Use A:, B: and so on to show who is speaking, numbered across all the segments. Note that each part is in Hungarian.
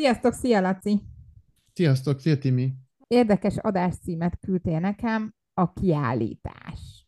A: Sziasztok, szia Laci!
B: Sziasztok, szia Timi!
A: Érdekes adáscímet küldtél nekem, a kiállítás.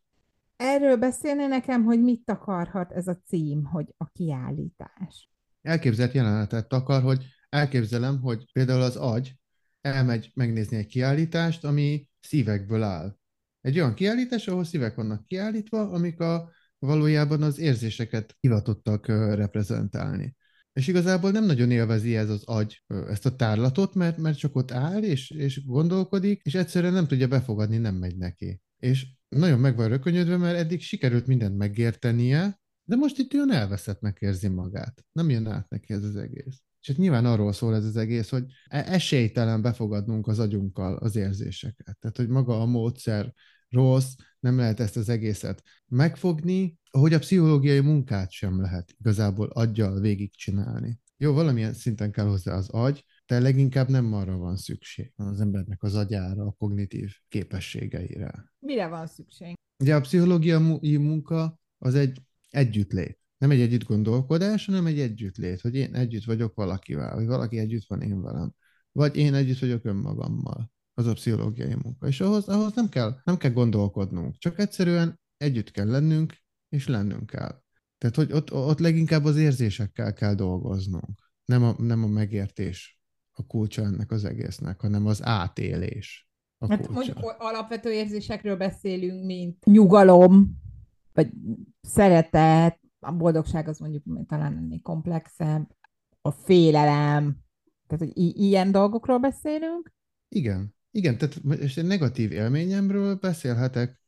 A: Erről beszélni nekem, hogy mit takarhat ez a cím, hogy a kiállítás.
B: Elképzelt jelenetet akar, hogy elképzelem, hogy például az agy elmegy megnézni egy kiállítást, ami szívekből áll. Egy olyan kiállítás, ahol szívek vannak kiállítva, amik a, valójában az érzéseket hivatottak reprezentálni. És igazából nem nagyon élvezi ez az agy ezt a tárlatot, mert, mert csak ott áll, és, és gondolkodik, és egyszerűen nem tudja befogadni, nem megy neki. És nagyon meg van rökönyödve, mert eddig sikerült mindent megértenie, de most itt olyan elveszettnek érzi magát. Nem jön át neki ez az egész. És hát nyilván arról szól ez az egész, hogy e-, esélytelen befogadnunk az agyunkkal az érzéseket. Tehát, hogy maga a módszer rossz, nem lehet ezt az egészet megfogni, ahogy a pszichológiai munkát sem lehet igazából aggyal végigcsinálni. Jó, valamilyen szinten kell hozzá az agy, de leginkább nem arra van szükség az embernek az agyára, a kognitív képességeire.
A: Mire van szükség?
B: Ugye a pszichológiai munka az egy együttlét. Nem egy együtt gondolkodás, hanem egy együttlét, hogy én együtt vagyok valakivel, vagy valaki együtt van én velem, vagy én együtt vagyok önmagammal az a pszichológiai munka. És ahhoz, ahhoz nem, kell, nem kell gondolkodnunk, csak egyszerűen együtt kell lennünk, és lennünk kell. Tehát, hogy ott, ott leginkább az érzésekkel kell dolgoznunk. Nem a, nem a megértés a kulcsa ennek az egésznek, hanem az átélés. A
A: hát kulcsa. mondjuk alapvető érzésekről beszélünk, mint nyugalom, vagy szeretet, a boldogság az mondjuk talán ennél komplexebb, a félelem, tehát hogy i- ilyen dolgokról beszélünk.
B: Igen. Igen, tehát és egy negatív élményemről beszélhetek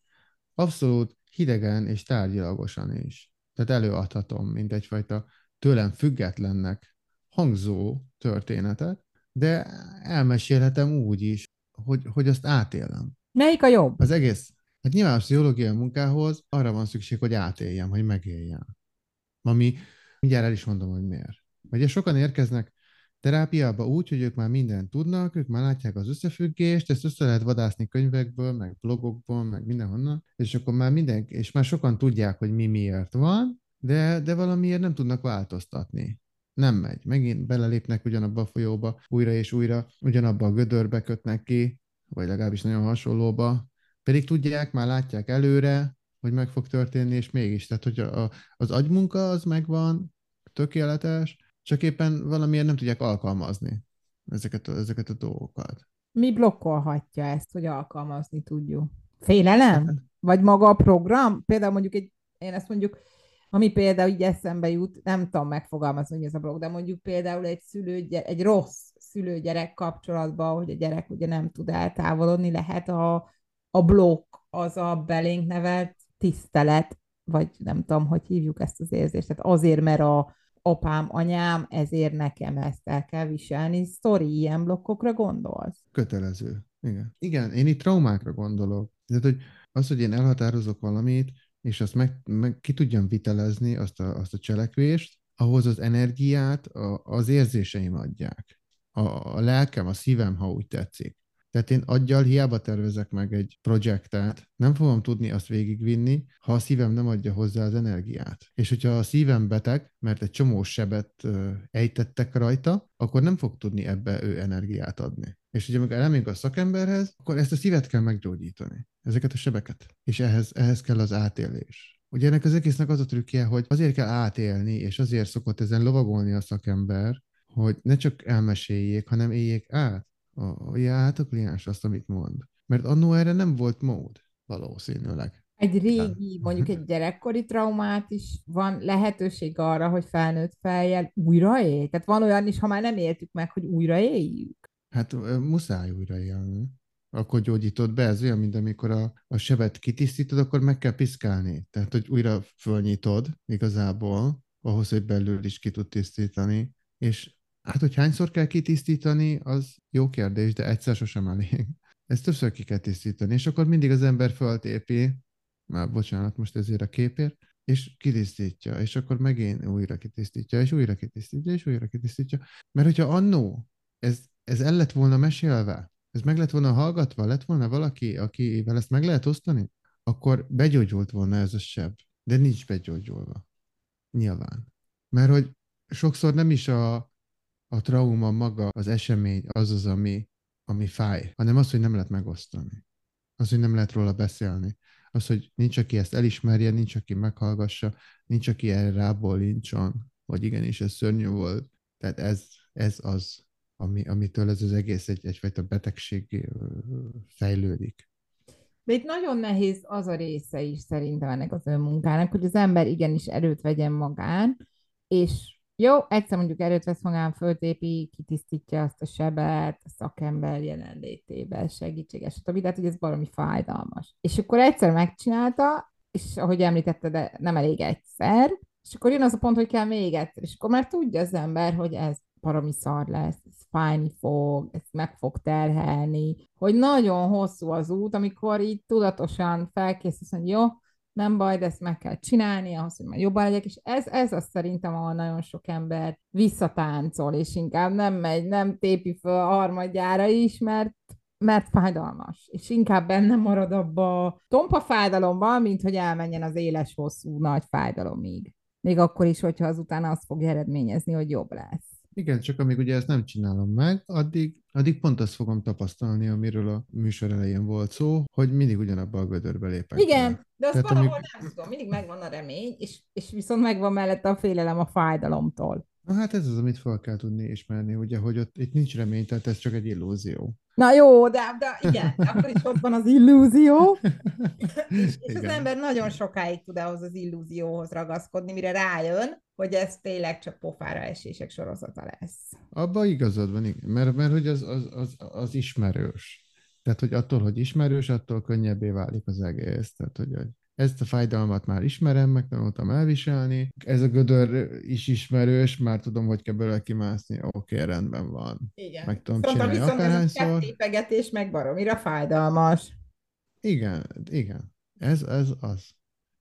B: abszolút hidegen és tárgyilagosan is. Tehát előadhatom, mint egyfajta tőlem függetlennek hangzó történetet, de elmesélhetem úgy is, hogy, hogy azt átélem.
A: Melyik a jobb?
B: Az egész. Hát nyilván a pszichológiai munkához arra van szükség, hogy átéljem, hogy megéljem. Ami, mindjárt el is mondom, hogy miért. Ugye sokan érkeznek terápiába úgy, hogy ők már mindent tudnak, ők már látják az összefüggést, ezt össze lehet vadászni könyvekből, meg blogokból, meg mindenhonnan, és akkor már minden, és már sokan tudják, hogy mi miért van, de, de valamiért nem tudnak változtatni. Nem megy. Megint belelépnek ugyanabba a folyóba, újra és újra, ugyanabba a gödörbe kötnek ki, vagy legalábbis nagyon hasonlóba, pedig tudják, már látják előre, hogy meg fog történni, és mégis. Tehát, hogy a, az agymunka az megvan, tökéletes, csak éppen valamiért nem tudják alkalmazni ezeket a, ezeket a dolgokat.
A: Mi blokkolhatja ezt, hogy alkalmazni tudjuk? Félelem? Vagy maga a program? Például mondjuk egy, én ezt mondjuk, ami például így eszembe jut, nem tudom megfogalmazni, hogy ez a blog, de mondjuk például egy szülő, egy rossz szülő-gyerek kapcsolatban, hogy a gyerek ugye nem tud eltávolodni, lehet a, a blokk az a belénk nevelt tisztelet, vagy nem tudom, hogy hívjuk ezt az érzést. Tehát azért, mert a, apám, anyám, ezért nekem ezt el kell viselni. Sztori, ilyen blokkokra gondolsz?
B: Kötelező. Igen. Igen, én itt traumákra gondolok. Tehát, hogy az, hogy én elhatározok valamit, és azt meg, meg ki tudjam vitelezni, azt a, azt a cselekvést, ahhoz az energiát a, az érzéseim adják. A, a lelkem, a szívem, ha úgy tetszik. Tehát én aggyal hiába tervezek meg egy projektet, nem fogom tudni azt végigvinni, ha a szívem nem adja hozzá az energiát. És hogyha a szívem beteg, mert egy csomó sebet ejtettek rajta, akkor nem fog tudni ebbe ő energiát adni. És ugye amikor elmegyünk a szakemberhez, akkor ezt a szívet kell meggyógyítani, ezeket a sebeket. És ehhez, ehhez kell az átélés. Ugye ennek az egésznek az a trükkje, hogy azért kell átélni, és azért szokott ezen lovagolni a szakember, hogy ne csak elmeséljék, hanem éljék át a, a a kliens azt, amit mond. Mert annó erre nem volt mód, valószínűleg.
A: Egy régi, mondjuk egy gyerekkori traumát is van lehetőség arra, hogy felnőtt fejjel újraélj? Tehát van olyan is, ha már nem éltük meg, hogy újraéljük?
B: Hát muszáj újraélni. Akkor gyógyítod be, ez olyan, mint amikor a, a sebet kitisztítod, akkor meg kell piszkálni. Tehát, hogy újra fölnyitod igazából, ahhoz, hogy belül is ki tud tisztítani, és Hát, hogy hányszor kell kitisztítani, az jó kérdés, de egyszer sosem elég. Ezt többször ki kell tisztítani, és akkor mindig az ember föltépi, már bocsánat most ezért a képért, és kitisztítja, és akkor megint újra kitisztítja, és újra kitisztítja, és újra kitisztítja. Mert hogyha annó ez, ez el lett volna mesélve, ez meg lett volna hallgatva, lett volna valaki, akivel ezt meg lehet osztani, akkor begyógyult volna ez a seb. De nincs begyógyulva. Nyilván. Mert hogy sokszor nem is a, a trauma maga, az esemény az az, ami, ami fáj, hanem az, hogy nem lehet megosztani. Az, hogy nem lehet róla beszélni. Az, hogy nincs, aki ezt elismerje, nincs, aki meghallgassa, nincs, aki erre rábólincson, hogy igenis, ez szörnyű volt. Tehát ez, ez az, ami, amitől ez az egész egy, egyfajta betegség fejlődik.
A: De itt nagyon nehéz az a része is szerintem ennek az önmunkának, hogy az ember igenis erőt vegyen magán, és jó, egyszer mondjuk erőt vesz magán, föltépi, kitisztítja azt a sebet, a szakember jelenlétében, segítséges, stb. De hát, hogy ez valami fájdalmas. És akkor egyszer megcsinálta, és ahogy említette, de nem elég egyszer, és akkor jön az a pont, hogy kell még egyszer, és akkor már tudja az ember, hogy ez parami szar lesz, ez fájni fog, ez meg fog terhelni, hogy nagyon hosszú az út, amikor így tudatosan felkészülsz, hogy jó, nem baj, de ezt meg kell csinálni, ahhoz, hogy már jobban legyek, és ez, ez az szerintem, ahol nagyon sok ember visszatáncol, és inkább nem megy, nem tépi föl a harmadjára is, mert mert fájdalmas, és inkább benne marad abba a tompa fájdalomban, mint hogy elmenjen az éles, hosszú, nagy fájdalomig. Még akkor is, hogyha azután azt fogja eredményezni, hogy jobb lesz.
B: Igen, csak amíg ugye ezt nem csinálom meg, addig, addig pont azt fogom tapasztalni, amiről a műsor elején volt szó, hogy mindig ugyanabba a gödörbe lépek.
A: Igen, vele. de azt Tehát valahol amíg... nem tudom, mindig megvan a remény, és, és viszont megvan mellette a félelem a fájdalomtól.
B: Na hát ez az, amit fel kell tudni ismerni, ugye, hogy ott itt nincs remény, tehát ez csak egy illúzió.
A: Na jó, de, de igen, akkor is ott van az illúzió, és, és az ember nagyon sokáig tud ahhoz az illúzióhoz ragaszkodni, mire rájön, hogy ez tényleg csak pofára esések sorozata lesz.
B: Abba igazad van, igen, mert, mert hogy az, az, az, az ismerős. Tehát, hogy attól, hogy ismerős, attól könnyebbé válik az egész. Tehát, hogy ezt a fájdalmat már ismerem, megtanultam elviselni. Ez a gödör is ismerős, már tudom, hogy kell belőle kimászni. Oké, okay, rendben van.
A: Igen.
B: Meg tudom szóval csinálni akárhányszor.
A: Ez meg baromira fájdalmas.
B: Igen, igen. Ez, ez az.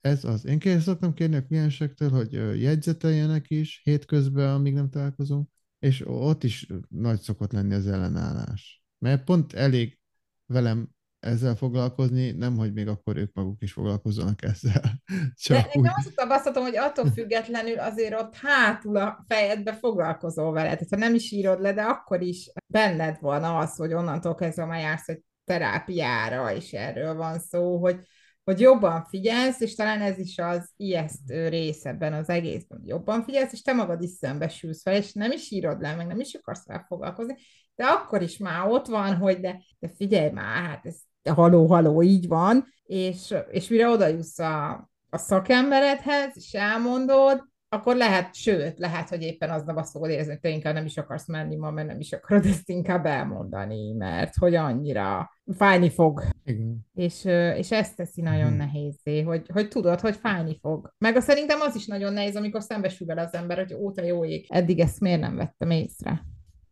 B: Ez az. Én kér, szoktam kérni a kliensektől, hogy jegyzeteljenek is hétközben, amíg nem találkozunk, és ott is nagy szokott lenni az ellenállás. Mert pont elég velem ezzel foglalkozni, nem, hogy még akkor ők maguk is foglalkozzanak ezzel.
A: Csak De úgy... én azt tapasztalom, hogy attól függetlenül azért ott hátul a fejedbe foglalkozol vele. Tehát ha nem is írod le, de akkor is benned van az, hogy onnantól kezdve már jársz egy terápiára, és erről van szó, hogy, hogy jobban figyelsz, és talán ez is az ijesztő rész ebben az egészben, hogy jobban figyelsz, és te magad is szembesülsz fel, és nem is írod le, meg nem is akarsz rá foglalkozni, de akkor is már ott van, hogy de, de figyelj már, hát ez haló, haló, így van, és, és mire oda jussz a, a szakemberedhez, és elmondod, akkor lehet, sőt, lehet, hogy éppen aznap azt fogod érezni, hogy te inkább nem is akarsz menni ma, mert nem is akarod ezt inkább elmondani, mert hogy annyira fájni fog.
B: Igen.
A: És, és ezt teszi nagyon Igen. nehézé, hogy, hogy tudod, hogy fájni fog. Meg a szerintem az is nagyon nehéz, amikor szembesül vele az ember, hogy óta jó ég, eddig ezt miért nem vettem észre.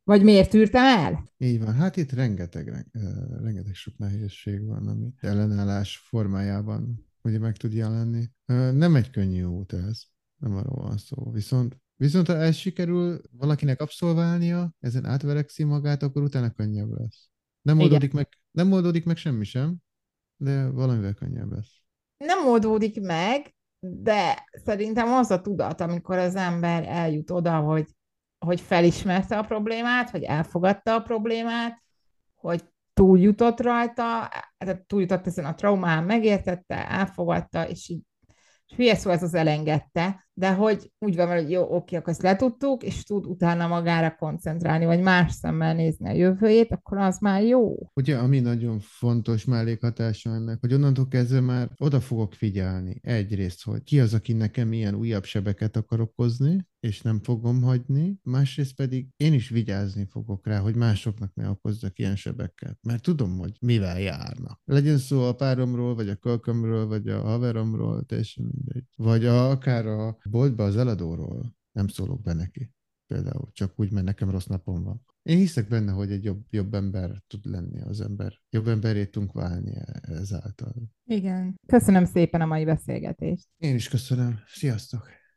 A: Vagy miért tűrtem el?
B: Így van. Hát itt rengeteg, rengeteg sok nehézség van, ami ellenállás formájában ugye meg tud jelenni. Nem egy könnyű út ez, nem arról van szó. Viszont Viszont ha ez sikerül valakinek abszolválnia, ezen átverekszi magát, akkor utána könnyebb lesz. Nem oldódik, meg, nem oldódik meg semmi sem, de valamivel könnyebb lesz.
A: Nem oldódik meg, de szerintem az a tudat, amikor az ember eljut oda, hogy hogy felismerte a problémát, hogy elfogadta a problémát, hogy túljutott rajta, tehát túljutott ezen a traumán, megértette, elfogadta, és így és hülye szó ez az elengedte, de hogy úgy van, hogy jó, oké, akkor ezt letudtuk, és tud utána magára koncentrálni, vagy más szemmel nézni a jövőjét, akkor az már jó.
B: Ugye, ami nagyon fontos mellékhatása ennek, hogy onnantól kezdve már oda fogok figyelni. Egyrészt, hogy ki az, aki nekem ilyen újabb sebeket akar okozni, és nem fogom hagyni, másrészt pedig én is vigyázni fogok rá, hogy másoknak ne okozzak ilyen sebeket, mert tudom, hogy mivel járnak. Legyen szó a páromról, vagy a kölkömről, vagy a haveromról, teljesen mindegy. Vagy a, akár a boltba az eladóról nem szólok be neki. Például csak úgy, mert nekem rossz napom van. Én hiszek benne, hogy egy jobb, jobb ember tud lenni az ember. Jobb emberé tudunk válni ezáltal.
A: Igen. Köszönöm szépen a mai beszélgetést.
B: Én is köszönöm. Sziasztok!